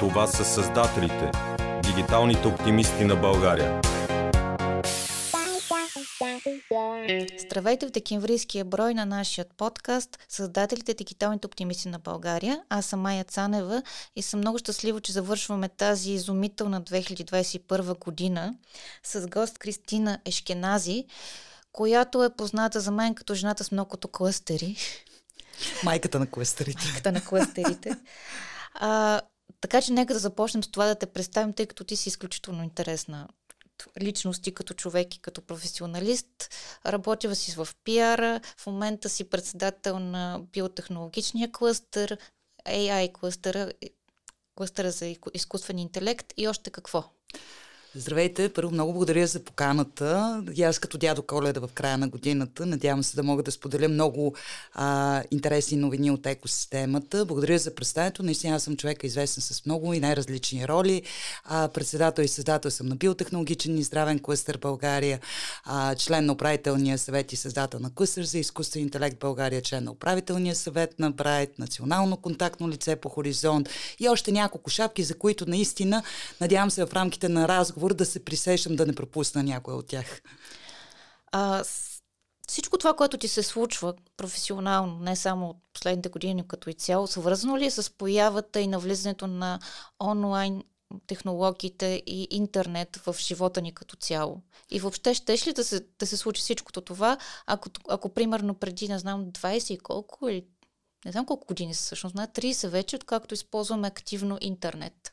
Това са създателите, дигиталните оптимисти на България. Здравейте в декемврийския брой на нашия подкаст Създателите дигиталните оптимисти на България. Аз съм Майя Цанева и съм много щастлива, че завършваме тази изумителна 2021 година с гост Кристина Ешкенази, която е позната за мен като жената с многото клъстери. Майката на клъстерите. Майката на клъстерите. А, така че нека да започнем с това да те представим, тъй като ти си изключително интересна личност и като човек и като професионалист. Работила си в пиара, в момента си председател на биотехнологичния клъстър, AI клъстъра, клъстъра за изкуствен интелект и още какво. Здравейте! Първо много благодаря за поканата. И аз като дядо Коледа в края на годината. Надявам се да мога да споделя много а, интересни новини от екосистемата. Благодаря за представянето. Наистина аз съм човека известен с много и най-различни роли. А, председател и създател съм на биотехнологичен и здравен клъстър България, а, член на управителния съвет и създател на клъстър за изкуствен интелект България, член на управителния съвет на Брайт, национално контактно лице по Хоризонт и още няколко шапки, за които наистина надявам се в рамките на разговор разговор да се присещам да не пропусна някой от тях. А, всичко това, което ти се случва професионално, не само от последните години като и цяло, свързано ли е с появата и навлизането на онлайн технологиите и интернет в живота ни като цяло. И въобще щеш ли да се, да се случи всичкото това, ако, ако примерно преди, не знам, 20 и колко или не знам колко години са всъщност, на 30 вече, откакто използваме активно интернет.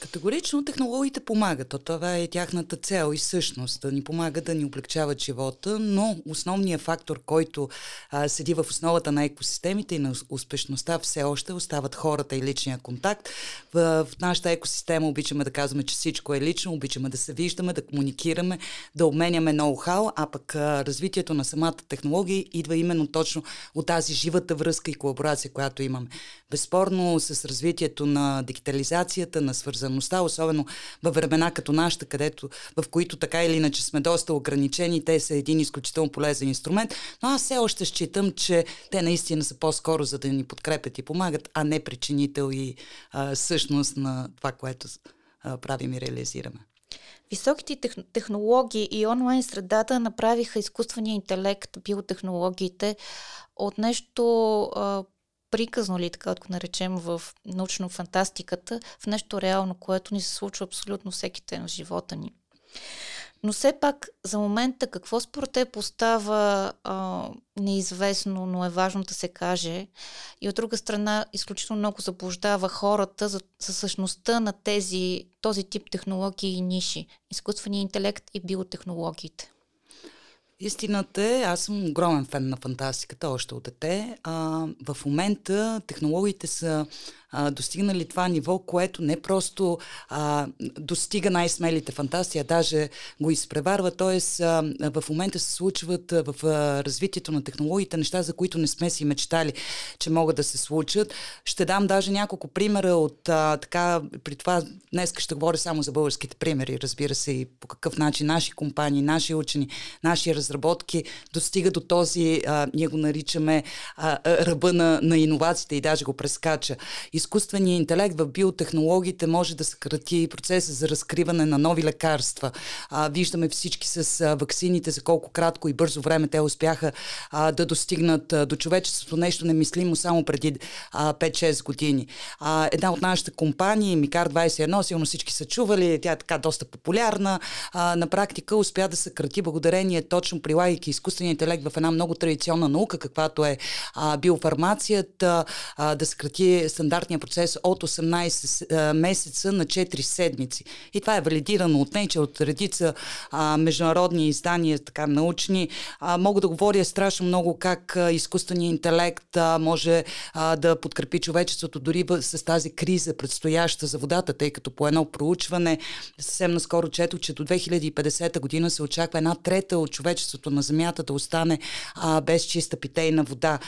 Категорично технологиите помагат. То това е тяхната цел и същност, да ни помага да ни облегчават живота, но основният фактор, който а, седи в основата на екосистемите и на успешността все още остават хората и личния контакт. В, в нашата екосистема обичаме да казваме, че всичко е лично, обичаме да се виждаме, да комуникираме, да обменяме ноу-хау, а пък а, развитието на самата технология идва именно точно от тази живата връзка и колаборация, която имаме. Безспорно с развитието на дигитализацията, на свързаността свързаността, особено във времена като нашата, където, в които така или иначе сме доста ограничени, те са един изключително полезен инструмент, но аз все още считам, че те наистина са по-скоро за да ни подкрепят и помагат, а не причинител и а, същност на това, което а, правим и реализираме. Високите технологии и онлайн средата направиха изкуствения интелект, биотехнологиите от нещо а, приказно ли, така да го наречем, в научно-фантастиката, в нещо реално, което ни се случва абсолютно всеки ден в живота ни. Но все пак, за момента, какво според те постава а, неизвестно, но е важно да се каже. И от друга страна, изключително много заблуждава хората за, за същността на тези, този тип технологии и ниши. Изкуственият интелект и биотехнологиите. Истината е, аз съм огромен фен на фантастиката, още от дете. А, в момента технологиите са а, достигнали това ниво, което не просто а, достига най-смелите фантазии, а даже го изпреварва. Тоест, а, в момента се случват а, в а, развитието на технологиите неща, за които не сме си мечтали, че могат да се случат. Ще дам даже няколко примера от а, така, при това днес ще говоря само за българските примери, разбира се, и по какъв начин наши компании, наши учени, наши разработки достигат до този, а, ние го наричаме а, ръба на, на иновациите и даже го прескача изкуственият интелект в биотехнологиите може да съкрати процеса за разкриване на нови лекарства. А, виждаме всички с а, ваксините за колко кратко и бързо време те успяха а, да достигнат а, до човечеството нещо немислимо само преди а, 5-6 години. А, една от нашите компании, Микар 21, сигурно всички са чували, тя е така доста популярна, а, на практика успя да съкрати благодарение точно прилагайки изкуствения интелект в една много традиционна наука, каквато е а, биофармацията, а, да съкрати стандарт стандартния процес от 18 месеца на 4 седмици. И това е валидирано от Nature, от редица а, международни издания, така научни. А, мога да говоря страшно много как а, изкуственият интелект а, може а, да подкрепи човечеството дори с тази криза, предстояща за водата, тъй като по едно проучване съвсем наскоро чето, че до 2050 година се очаква една трета от човечеството на Земята да остане а, без чиста питейна вода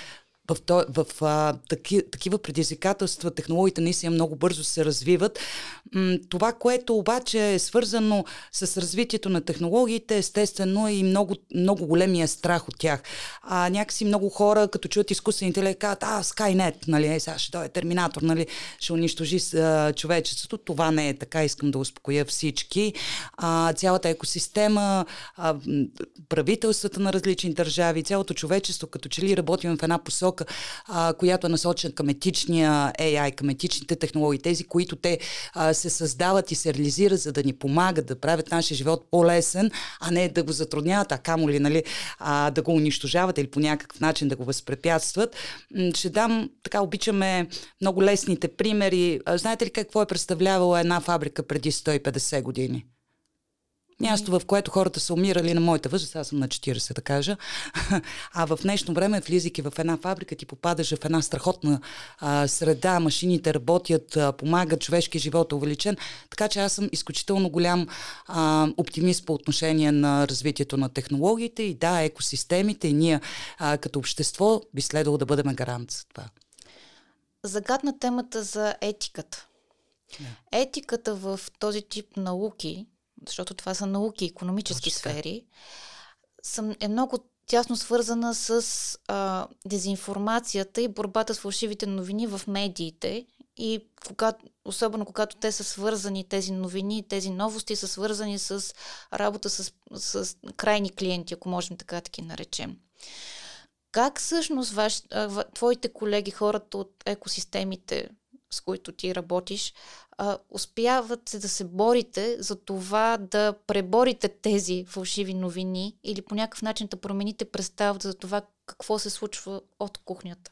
в, в, в а, таки, такива предизвикателства технологиите наистина много бързо се развиват. М- това, което обаче е свързано с развитието на технологиите, естествено е и много, много големия страх от тях. А, някакси много хора, като чуят изкуствен интелект, казват, а, Skynet, нали, е, сега ще дойде терминатор, нали, ще унищожи а, човечеството. Това не е така, искам да успокоя всички. А, цялата екосистема, а, правителствата на различни държави, цялото човечество, като че ли работим в една посока, а, която е насочена към етичния AI, към етичните технологии, тези, които те а, се създават и се реализират, за да ни помагат да правят нашия живот по-лесен, а не да го затрудняват, а камо ли, нали, а, да го унищожават или по някакъв начин да го възпрепятстват. Ще дам, така обичаме много лесните примери. Знаете ли какво е представлявала една фабрика преди 150 години? Място, в което хората са умирали на моята възраст, аз съм на 40, да кажа. А в днешно време, влизайки в една фабрика, ти попадаш в една страхотна а, среда, машините работят, а, помагат, човешки живот е увеличен. Така че аз съм изключително голям а, оптимист по отношение на развитието на технологиите и да, екосистемите и ние а, като общество би следвало да бъдем гарант за това. Загадна темата за етиката. Yeah. Етиката в този тип науки защото това са науки, економически Точно. сфери, съм, е много тясно свързана с а, дезинформацията и борбата с фалшивите новини в медиите. И когато, особено когато те са свързани, тези новини, тези новости са свързани с работа с, с крайни клиенти, ако можем така да ги наречем. Как всъщност ваш, а, твоите колеги, хората от екосистемите, с които ти работиш, а, успявате да се борите за това да преборите тези фалшиви новини или по някакъв начин да промените представата за това какво се случва от кухнята?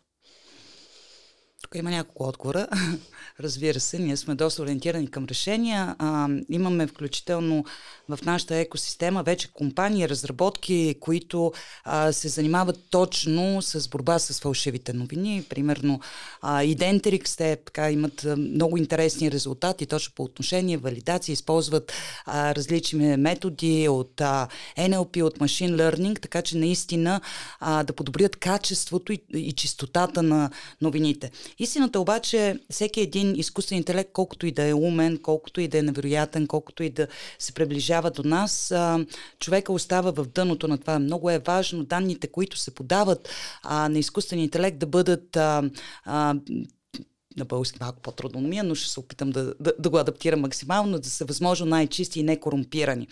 Тук има няколко отговора. Разбира се, ние сме доста ориентирани към решения. А, имаме включително в нашата екосистема вече компании, разработки, които а, се занимават точно с борба с фалшивите новини. Примерно а, Identrix, те така имат много интересни резултати точно по отношение валидация, използват а, различни методи от а, NLP, от Machine Learning, така че наистина а, да подобрят качеството и, и чистотата на новините. Истината обаче, всеки един изкуствен интелект, колкото и да е умен, колкото и да е невероятен, колкото и да се приближава до нас, а, човека остава в дъното на това. Много е важно данните, които се подават а, на изкуствен интелект да бъдат а, а, на български малко по-трудно ми, но ще се опитам да, да, да го адаптирам максимално, да са възможно най-чисти и некорумпирани.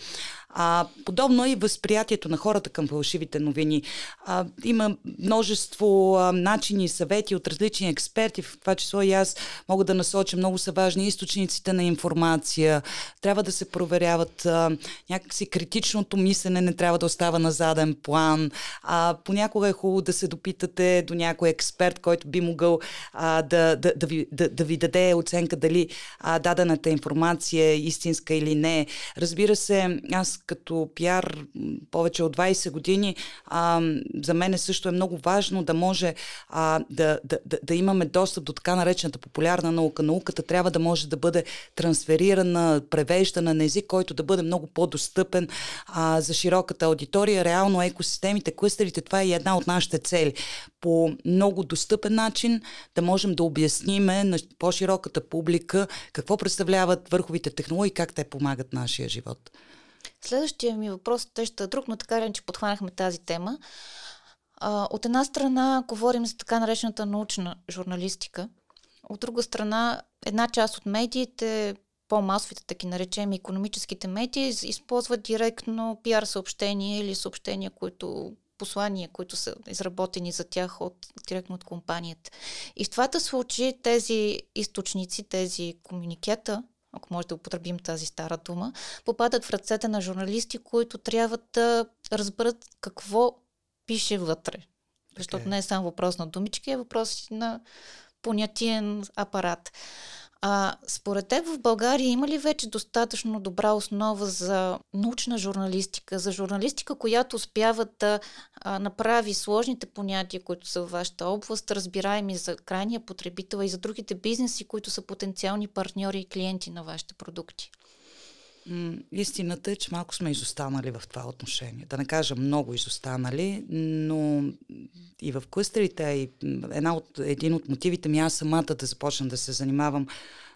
А, подобно е и възприятието на хората към фалшивите новини. А, има множество а, начини и съвети от различни експерти, в това число и аз мога да насоча. Много са важни източниците на информация. Трябва да се проверяват а, някакси критичното мислене не трябва да остава на заден план. А, понякога е хубаво да се допитате до някой експерт, който би могъл а, да, да, да, ви, да, да ви даде оценка дали а, дадената информация е истинска или не. Разбира се, аз като пиар повече от 20 години, а, за мен също е много важно да може а, да, да, да, да имаме достъп до така наречената популярна наука. Науката трябва да може да бъде трансферирана, превеждана на език, който да бъде много по-достъпен а, за широката аудитория. Реално екосистемите, клъстерите, това е една от нашите цели. По много достъпен начин да можем да обясниме на по-широката публика какво представляват върховите технологии и как те помагат нашия живот. Следващия ми въпрос те ще е друг, но така ли, че подхванахме тази тема. От една страна говорим за така наречената научна журналистика. От друга страна, една част от медиите, по-масовите, таки наречем економическите медии, използват директно пиар съобщения или съобщения, които послания, които са изработени за тях от, директно от компанията. И в твата случай тези източници, тези комуникета, ако може да употребим тази стара дума, попадат в ръцете на журналисти, които трябва да разберат какво пише вътре. Защото okay. не е само въпрос на думички, е въпрос на понятиен апарат. А според теб в България има ли вече достатъчно добра основа за научна журналистика, за журналистика, която успява да а, направи сложните понятия, които са във вашата област, разбираеми за крайния потребител и за другите бизнеси, които са потенциални партньори и клиенти на вашите продукти? Истината е, че малко сме изостанали в това отношение. Да не кажа много изостанали, но и в клъстерите, и една от, един от мотивите ми аз самата да започна да се занимавам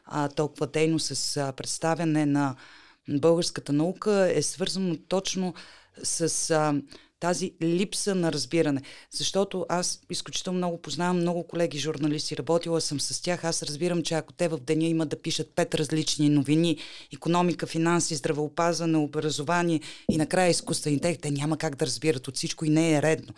а, толкова дейно с а, представяне на българската наука е свързано точно с а, тази липса на разбиране. Защото аз изключително много познавам много колеги журналисти, работила съм с тях. Аз разбирам, че ако те в деня имат да пишат пет различни новини, економика, финанси, здравеопазване, образование и накрая изкуствени тех, те няма как да разбират от всичко и не е редно.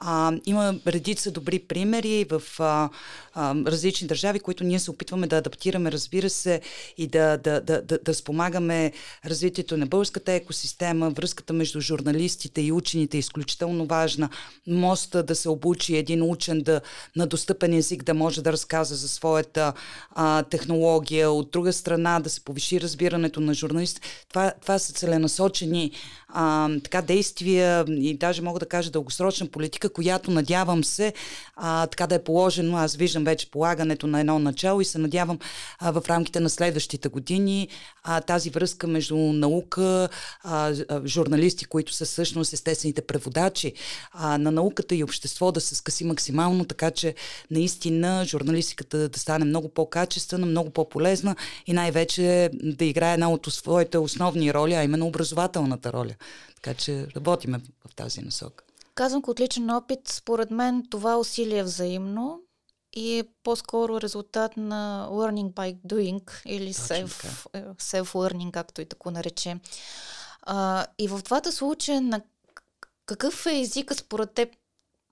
А, има редица добри примери в а, а, различни държави, които ние се опитваме да адаптираме, разбира се, и да, да, да, да, да спомагаме развитието на българската екосистема, връзката между журналистите и учените изключително важна. Моста да се обучи един учен да, на достъпен език да може да разказа за своята а, технология. От друга страна да се повиши разбирането на журналист. Това, това са целенасочени а, така действия и даже мога да кажа дългосрочна политика, която надявам се а, така да е положено. Аз виждам вече полагането на едно начало и се надявам а, в рамките на следващите години а, тази връзка между наука, а, журналисти, които са всъщност естествените преводачи а, на науката и общество да се скъси максимално, така че наистина журналистиката да стане много по-качествена, много по-полезна и най-вече да играе една от своите основни роли, а именно образователната роля. Така че работиме в тази насока. Казвам от личен опит, според мен това усилие е взаимно и е по-скоро резултат на learning by doing или self, е, self-learning, както и тако нарече. А, и в двата случая на какъв е езика според теб,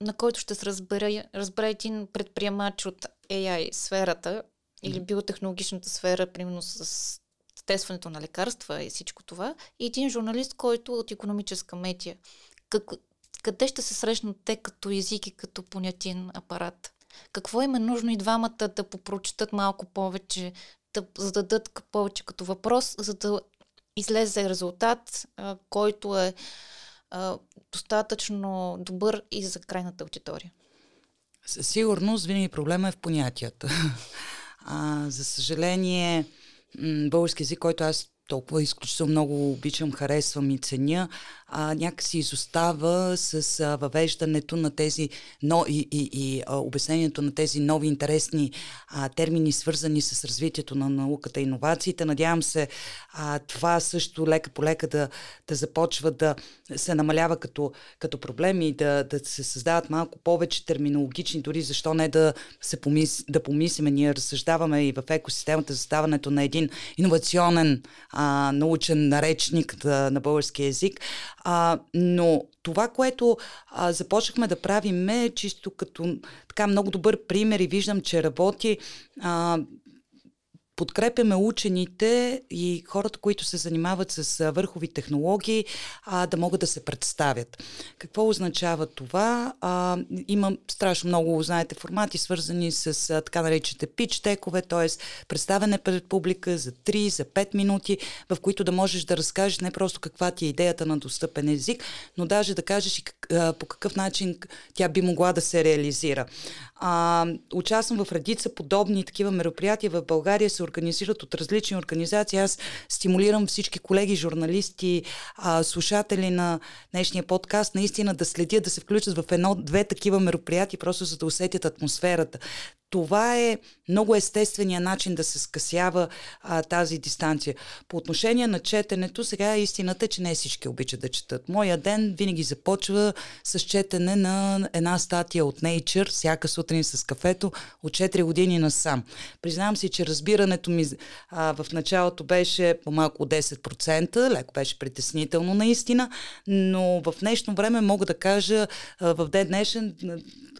на който ще се разбере, разбере един предприемач от AI сферата или биотехнологичната сфера, примерно с тестването на лекарства и всичко това, и един журналист, който от економическа медия. Как, къде ще се срещнат те като език и като понятен апарат? Какво им е нужно и двамата да попрочитат малко повече, да зададат повече като въпрос, за да излезе резултат, който е достатъчно добър и за крайната аудитория? Със сигурност винаги проблема е в понятията. А, за съжаление, български язик, който аз толкова изключително много обичам, харесвам и ценя, а, някакси изостава с а, въвеждането на тези но, и, и, и а, обяснението на тези нови интересни а, термини, свързани с развитието на науката и иновациите. Надявам се а, това също лека по лека да, да започва да се намалява като, като проблеми и да, да се създават малко повече терминологични, дори защо не да се помис, да помислиме. Ние разсъждаваме и в екосистемата за създаването на един иновационен а, научен наречник да, на български язик. А, но това, което а, започнахме да правим е чисто като така много добър пример и виждам, че работи. А, подкрепяме учените и хората, които се занимават с върхови технологии, а, да могат да се представят. Какво означава това? А, има страшно много, знаете, формати, свързани с а, така наречените пич текове, т.е. представяне пред публика за 3, за 5 минути, в които да можеш да разкажеш не просто каква ти е идеята на достъпен език, но даже да кажеш и как, а, по какъв начин тя би могла да се реализира. А, участвам в редица подобни такива мероприятия в България, се организират от различни организации. Аз стимулирам всички колеги, журналисти, а, слушатели на днешния подкаст, наистина да следят, да се включат в едно-две такива мероприятия, просто за да усетят атмосферата това е много естествения начин да се скъсява а, тази дистанция. По отношение на четенето, сега истината е, че не всички обичат да четат. Моя ден винаги започва с четене на една статия от Nature, всяка сутрин с кафето, от 4 години насам. Признавам си, че разбирането ми а, в началото беше по-малко от 10%, леко беше притеснително наистина, но в днешно време мога да кажа, а, в ден днешен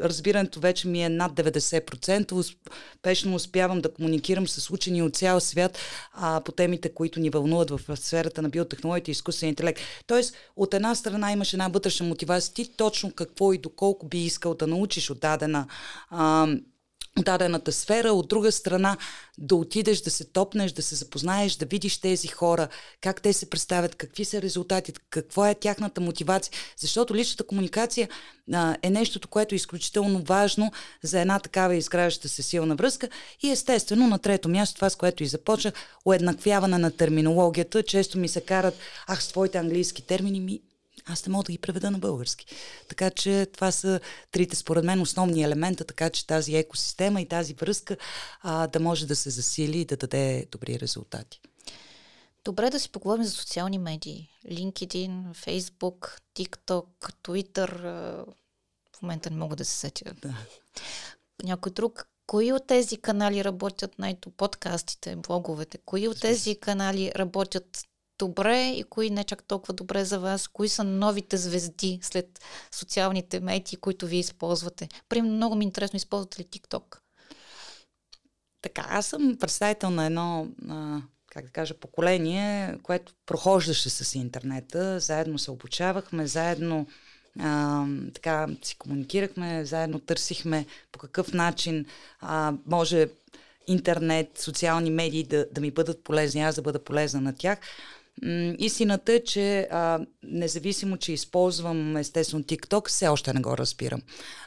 разбирането вече ми е над 90%. Успешно успявам да комуникирам с учени от цял свят а, по темите, които ни вълнуват в сферата на биотехнологията и изкуствен интелект. Тоест, от една страна имаш една вътрешна мотивация ти точно какво и доколко би искал да научиш от дадена а, дадената сфера, от друга страна да отидеш, да се топнеш, да се запознаеш, да видиш тези хора, как те се представят, какви са резултатите, какво е тяхната мотивация. Защото личната комуникация а, е нещото, което е изключително важно за една такава изграждаща се силна връзка. И естествено, на трето място, това с което и започнах, уеднаквяване на терминологията. Често ми се карат, ах, с твоите английски термини, ми аз не мога да ги преведа на български. Така че това са трите, според мен, основни елемента, така че тази екосистема и тази връзка а, да може да се засили и да даде добри резултати. Добре да си поговорим за социални медии. LinkedIn, Facebook, TikTok, Twitter. В момента не мога да се сетя. Да. Някой друг. Кои от тези канали работят най-то? Подкастите, блоговете. Кои от тези канали работят добре и кои не чак толкова добре за вас? Кои са новите звезди след социалните медии, които вие използвате? Примерно много ми е интересно, използвате ли TikTok? Така, аз съм представител на едно, а, как да кажа, поколение, което прохождаше с интернета, заедно се обучавахме, заедно а, така си комуникирахме, заедно търсихме по какъв начин а, може интернет, социални медии да, да ми бъдат полезни, аз да бъда полезна на тях. Истината е, че а, независимо, че използвам естествено TikTok, все още не го разбирам.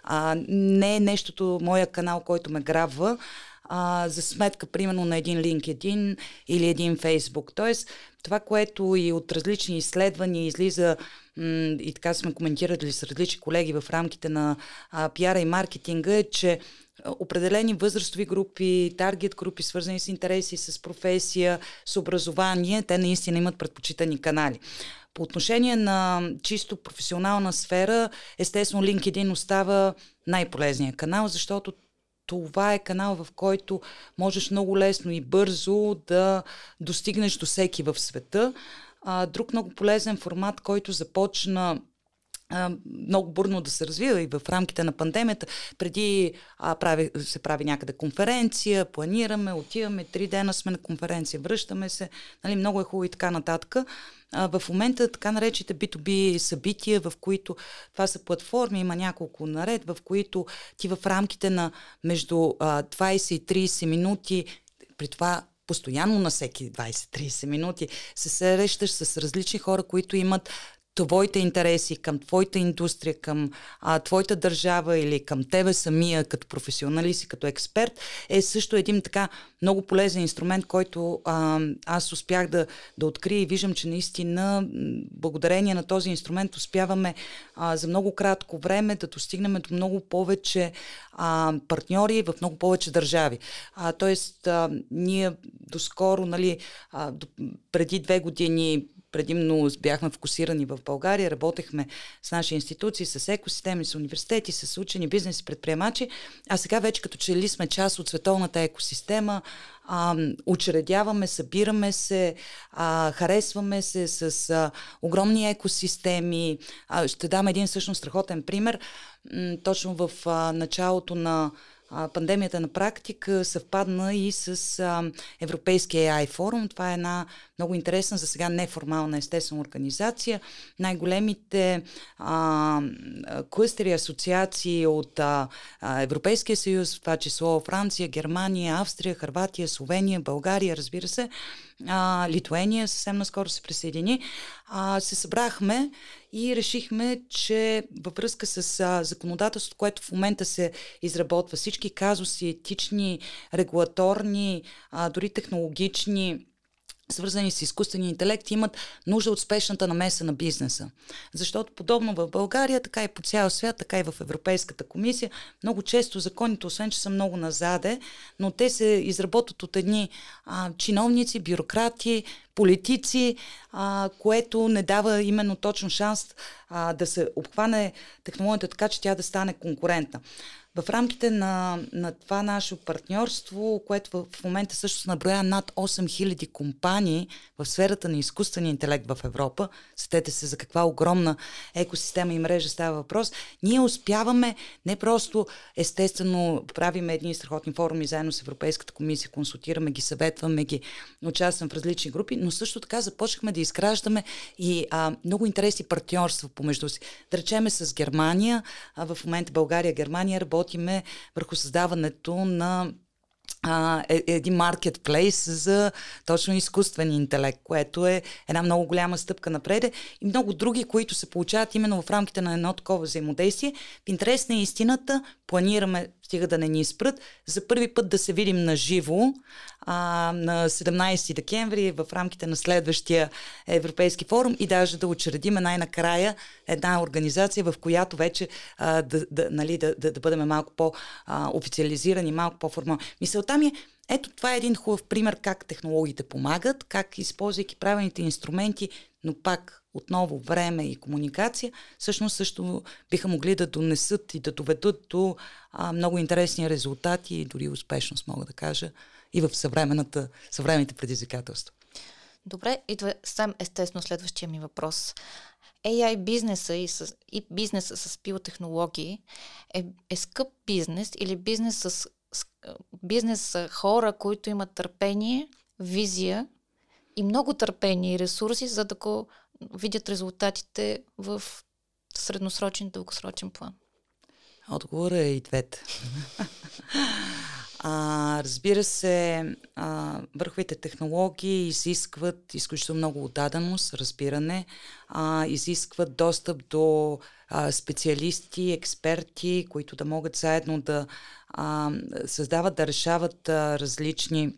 А, не е нещото, моя канал, който ме грабва, а, за сметка, примерно, на един LinkedIn или един Facebook. Тоест, това, което и от различни изследвания излиза м- и така сме коментирали с различни колеги в рамките на а, пиара и маркетинга, е, че определени възрастови групи, таргет групи, свързани с интереси, с професия, с образование, те наистина имат предпочитани канали. По отношение на чисто професионална сфера, естествено LinkedIn остава най-полезният канал, защото това е канал, в който можеш много лесно и бързо да достигнеш до всеки в света. Друг много полезен формат, който започна много бурно да се развива и в рамките на пандемията. Преди а, прави, се прави някъде конференция, планираме, отиваме, три дена сме на конференция, връщаме се, нали, много е хубаво и така нататък. А, в момента така наречите B2B събития, в които това са платформи, има няколко наред, в които ти в рамките на между а, 20 и 30 минути, при това постоянно на всеки 20-30 минути се срещаш с различни хора, които имат твоите интереси, към твоята индустрия, към а, твоята държава или към тебе самия като професионалист и като експерт, е също един така много полезен инструмент, който а, аз успях да, да открия и виждам, че наистина благодарение на този инструмент успяваме а, за много кратко време да достигнем до много повече а, партньори в много повече държави. А, тоест, а, ние доскоро, нали, а, преди две години предимно бяхме фокусирани в България, работехме с наши институции, с екосистеми, с университети, с учени, бизнес и предприемачи, а сега вече като че ли сме част от световната екосистема, а, учредяваме, събираме се, а, харесваме се с а, огромни екосистеми. А, ще дам един всъщност страхотен пример. М, точно в а, началото на пандемията на практика съвпадна и с а, Европейския AI форум. Това е една много интересна, за сега неформална естествена организация. Най-големите а, клъстери асоциации от а, Европейския съюз, в това число Франция, Германия, Австрия, Харватия, Словения, България, разбира се, а, Литуения съвсем наскоро се присъедини, а, се събрахме и решихме, че във връзка с а, законодателството, което в момента се изработва, всички казуси, етични, регулаторни, а, дори технологични, свързани с изкуствения интелект, имат нужда от спешната намеса на бизнеса. Защото подобно в България, така и по цял свят, така и в Европейската комисия, много често законите, освен че са много назаде, но те се изработват от едни а, чиновници, бюрократи, политици, а, което не дава именно точно шанс а, да се обхване технологията така, че тя да стане конкурентна. В рамките на, на това наше партньорство, което в, момента също наброя над 8000 компании в сферата на изкуствения интелект в Европа, сетете се за каква огромна екосистема и мрежа става въпрос, ние успяваме не просто естествено правиме едни страхотни форуми заедно с Европейската комисия, консултираме ги, съветваме ги, участвам в различни групи, но също така започнахме да изграждаме и а, много интересни партньорства помежду си. Да речеме с Германия, а в момента България, Германия работи работиме върху създаването на а, е, е един маркетплейс за точно изкуствен интелект, което е една много голяма стъпка напред и много други, които се получават именно в рамките на едно такова взаимодействие. В интерес на истината планираме стига да не ни спрат, за първи път да се видим на живо на 17 декември в рамките на следващия Европейски форум и даже да учредиме най-накрая една организация, в която вече а, да, да, нали, да, да, да бъдем малко по-официализирани, малко по-формални. Мисълта ми е, ето това е един хубав пример как технологиите помагат, как използвайки правилните инструменти, но пак отново време и комуникация, всъщност също биха могли да донесат и да доведат до а, много интересни резултати и дори успешност, мога да кажа, и в съвременните предизвикателства. Добре, идва сам естествено следващия ми въпрос. AI бизнеса и, с, и бизнеса с биотехнологии е, е скъп бизнес или бизнес с бизнес с хора, които имат търпение, визия и много търпение и ресурси, за да го видят резултатите в средносрочен и дългосрочен план? Отговорът е и двете. А, разбира се, а, върховите технологии изискват изключително много отдаденост, разбиране, а, изискват достъп до а, специалисти, експерти, които да могат заедно да а, създават, да решават а, различни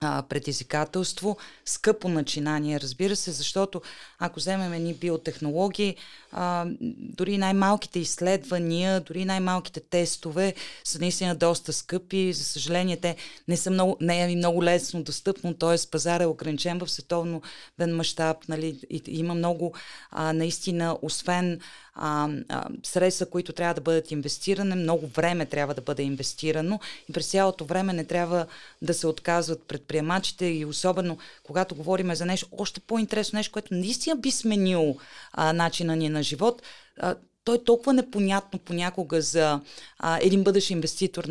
а, предизвикателство, скъпо начинание, разбира се, защото ако вземем ни биотехнологии, а, дори най-малките изследвания, дори най-малките тестове са наистина доста скъпи. За съжаление, те не са много, не е много лесно достъпно, т.е. пазар е ограничен в световно мащаб. Нали, има много а, наистина, освен а, а, средства, които трябва да бъдат инвестирани, много време трябва да бъде инвестирано и през цялото време не трябва да се отказват предприемачите и особено когато говорим за нещо още по-интересно, нещо, което наистина би сменило а, начина ни на живот, а, то е толкова непонятно понякога за а, един бъдещ инвеститор,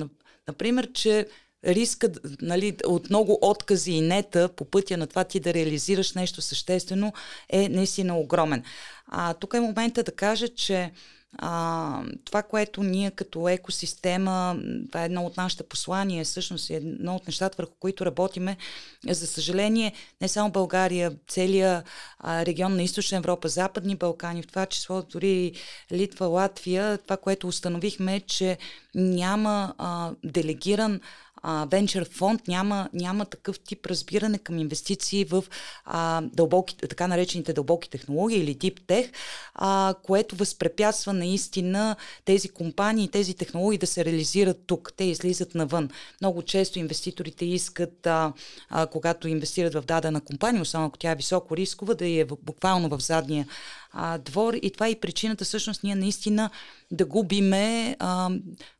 например, че рискът нали, от много откази и нета по пътя на това ти да реализираш нещо съществено е наистина огромен. А, тук е момента да кажа, че а, това, което ние като екосистема, това е едно от нашите послания, всъщност е едно от нещата, върху които работиме. За съжаление, не само България, целият а, регион на Източна Европа, Западни Балкани, в това число дори Литва, Латвия, това, което установихме е, че няма а, делегиран венчър фонд няма, няма такъв тип разбиране към инвестиции в а, дълбоки, така наречените дълбоки технологии или тип тех, а, което възпрепятства наистина тези компании, тези технологии да се реализират тук. Те излизат навън. Много често инвеститорите искат, а, а, когато инвестират в дадена компания, особено ако тя е високо рискова, да е буквално в задния а, двор и това е и причината всъщност ние наистина да губиме а,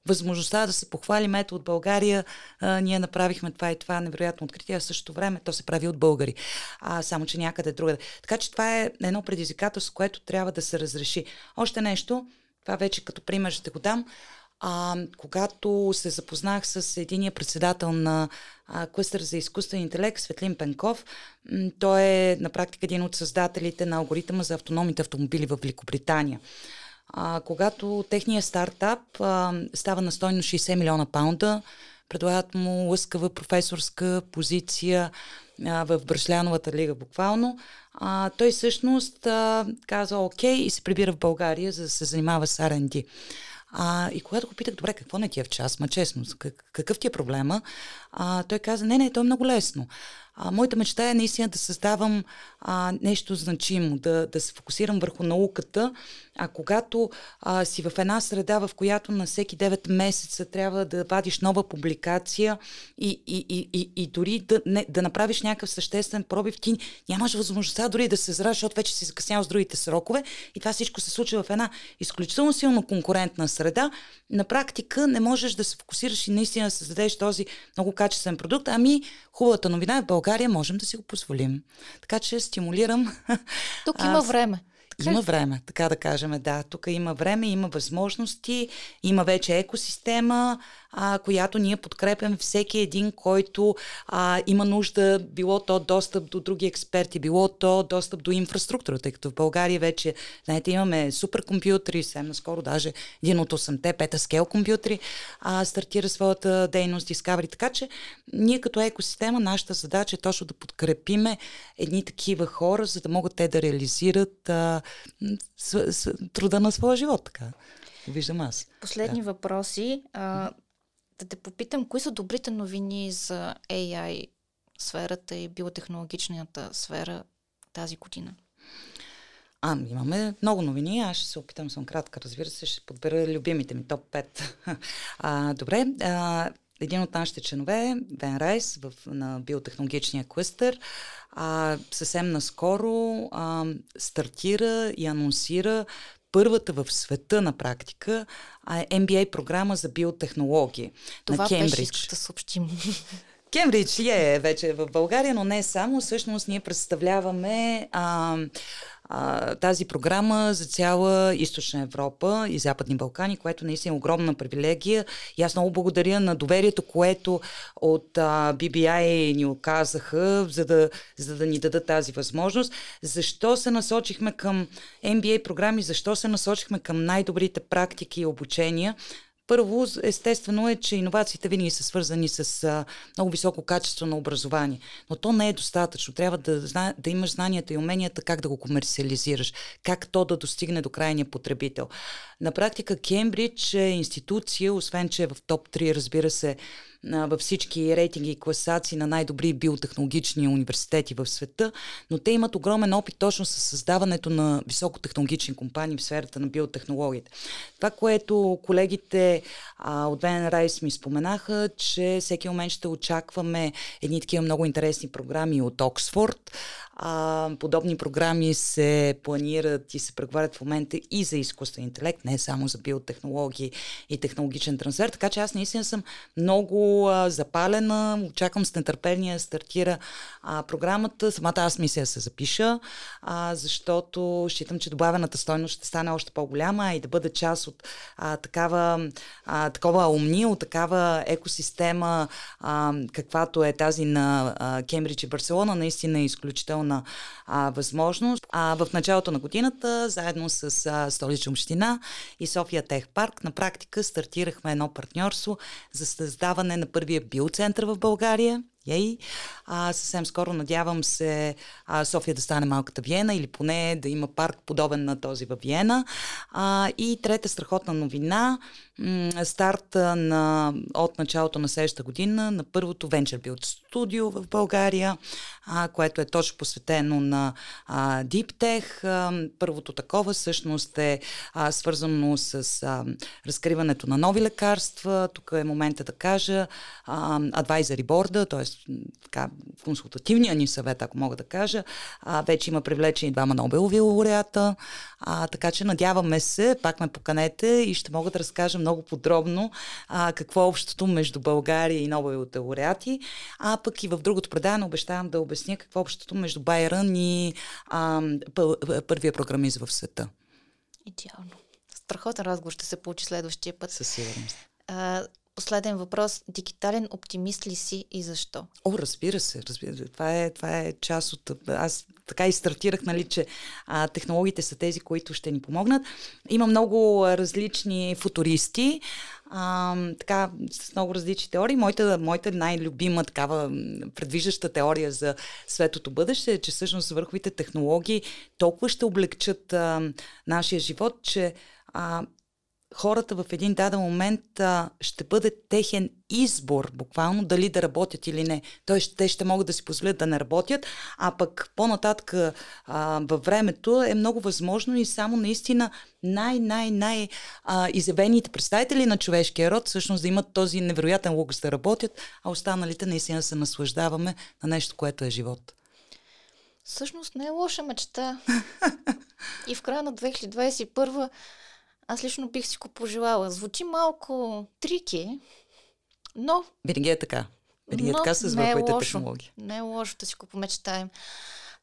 възможността да се похвалим. Ето от България а, ние направихме това и това невероятно откритие, а в същото време то се прави от българи, а, само че някъде другаде. Така че това е едно предизвикателство, което трябва да се разреши. Още нещо, това вече като пример ще го дам. А, когато се запознах с единия председател на а, за изкуствен интелект, Светлин Пенков, м- той е на практика един от създателите на алгоритъма за автономните автомобили в Великобритания. А, когато техният стартап а, става на стойност 60 милиона паунда, предлагат му лъскава професорска позиция а, в Брашляновата лига буквално. А, той всъщност а, каза окей и се прибира в България, за да се занимава с R&D. А, и когато го питах, добре, какво не ти е в час, ма честно, как, какъв ти е проблема, а, той каза, не, не, то е много лесно. А, моята мечта е наистина да създавам а, нещо значимо, да, да се фокусирам върху науката, а когато а, си в една среда, в която на всеки 9 месеца трябва да вадиш нова публикация и, и, и, и, и дори да, не, да направиш някакъв съществен пробив, ти нямаш възможността дори да се зраш, защото вече си закъснял с другите срокове и това всичко се случва в една изключително силно конкурентна среда. На практика не можеш да се фокусираш и наистина да създадеш този много качествен продукт. Ами, хубавата новина е в България можем да си го позволим. Така че стимулирам. Тук има време. Така има време, така да кажем, да. Тук има време, има възможности, има вече екосистема, а, която ние подкрепям всеки един, който а, има нужда, било то достъп до други експерти, било то достъп до инфраструктура, тъй като в България вече, знаете, имаме суперкомпютри, съвсем наскоро даже един от 8-те петаскел компютри а, стартира своята дейност Discovery, така че ние като екосистема, нашата задача е точно да подкрепиме едни такива хора, за да могат те да реализират а, с, с, труда на своя живот, така. Виждам аз. Последни да. въпроси. А, да те попитам, кои са добрите новини за AI сферата и биотехнологичната сфера тази година? А, имаме много новини. Аз ще се опитам, съм кратка, разбира се, ще подбера любимите ми топ 5. а, добре. А, един от нашите членове, Бен Райс, в, на биотехнологичния клъстър, а, съвсем наскоро а, стартира и анонсира първата в света на практика а, MBA програма за биотехнологии Това на Кембридж. Това да съобщим. Кембридж е вече в България, но не само. Всъщност ние представляваме а, а, тази програма за цяла Източна Европа и Западни Балкани, което наистина е огромна привилегия. И аз много благодаря на доверието, което от а, BBI ни оказаха, за да, за да ни дадат тази възможност. Защо се насочихме към MBA програми, защо се насочихме към най-добрите практики и обучения? Първо, естествено е, че иновациите винаги са свързани с а, много високо качество на образование. Но то не е достатъчно. Трябва да, да имаш знанията и уменията как да го комерциализираш, как то да достигне до крайния потребител. На практика Кембридж е институция, освен че е в топ 3, разбира се, във всички рейтинги и класации на най-добри биотехнологични университети в света, но те имат огромен опит точно с създаването на високотехнологични компании в сферата на биотехнологията. Това, което колегите а, от Вен Райс ми споменаха, че всеки момент ще очакваме едни такива много интересни програми от Оксфорд. А, подобни програми се планират и се преговарят в момента и за изкуствен интелект, не само за биотехнологии и технологичен трансфер. Така че аз наистина съм много а, запалена, очаквам с нетърпение стартира а, програмата. Самата аз мисля да се запиша, а, защото считам, че добавената стойност ще стане още по-голяма и да бъде част от а, такава, а, такова умния, от такава екосистема, а, каквато е тази на Кембридж и Барселона, наистина е изключително уникална а, възможност. А в началото на годината, заедно с а, Столична община и София Тех Парк, на практика стартирахме едно партньорство за създаване на първия биоцентър в България. Ей. А, съвсем скоро надявам се а, София да стане малката Виена или поне да има парк подобен на този във Виена. А, и трета страхотна новина старт на, от началото на следващата година на първото Venture Build студио в България, а, което е точно посветено на а, Deep Tech. А, първото такова всъщност е а, свързано с а, разкриването на нови лекарства. Тук е момента да кажа а, Advisory Board, т.е. така, консултативния ни съвет, ако мога да кажа. А, вече има привлечени двама Нобелови лауреата, а, така че надяваме се, пак ме поканете и ще мога да разкажа много подробно а, какво е общото между България и Нобеловите лауреати, а пък и в другото предаване обещавам да обясня какво е общото между Байрън и а, първия програмист в света. Идеално. Страхотен разговор ще се получи следващия път. Със сигурност. А, Последен въпрос. Дигитален оптимист ли си и защо? О, разбира се. Разбира се. Това, е, това е част от... Аз така и стартирах, нали, че а, технологиите са тези, които ще ни помогнат. Има много различни футуристи, а, така, с много различни теории. Моята, моята най-любима такава предвиждаща теория за светото бъдеще е, че всъщност върховите технологии толкова ще облегчат а, нашия живот, че а, хората в един даден момент а, ще бъде техен избор, буквално, дали да работят или не. Тоест, те ще могат да си позволят да не работят, а пък по-нататък а, във времето е много възможно и само наистина най-най-най изявените представители на човешкия род всъщност да имат този невероятен лукс да работят, а останалите наистина се наслаждаваме на нещо, което е живот. Всъщност не е лоша мечта. и в края на 2021 аз лично бих си го пожелала. Звучи малко трики, но... Винаги е така. Винаги е така с е върховите е технологии. Не е лошо да си го помечтаем.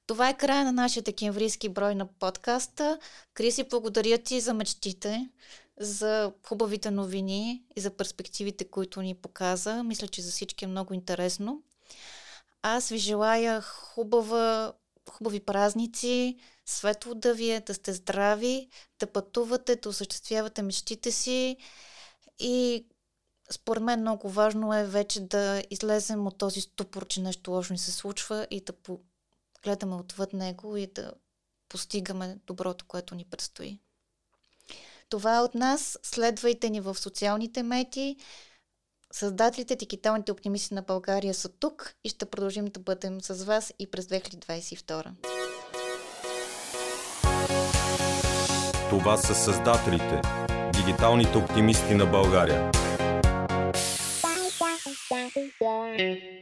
Това е края на нашия декемврийски брой на подкаста. Криси, благодаря ти за мечтите, за хубавите новини и за перспективите, които ни показа. Мисля, че за всички е много интересно. Аз ви желая хубава, хубави празници, светло да ви е, да сте здрави, да пътувате, да осъществявате мечтите си и според мен много важно е вече да излезем от този ступор, че нещо лошо ни се случва и да гледаме отвъд него и да постигаме доброто, което ни предстои. Това е от нас. Следвайте ни в социалните медии. Създателите, дигиталните оптимисти на България са тук и ще продължим да бъдем с вас и през 2022. Това са създателите, дигиталните оптимисти на България. Yeah.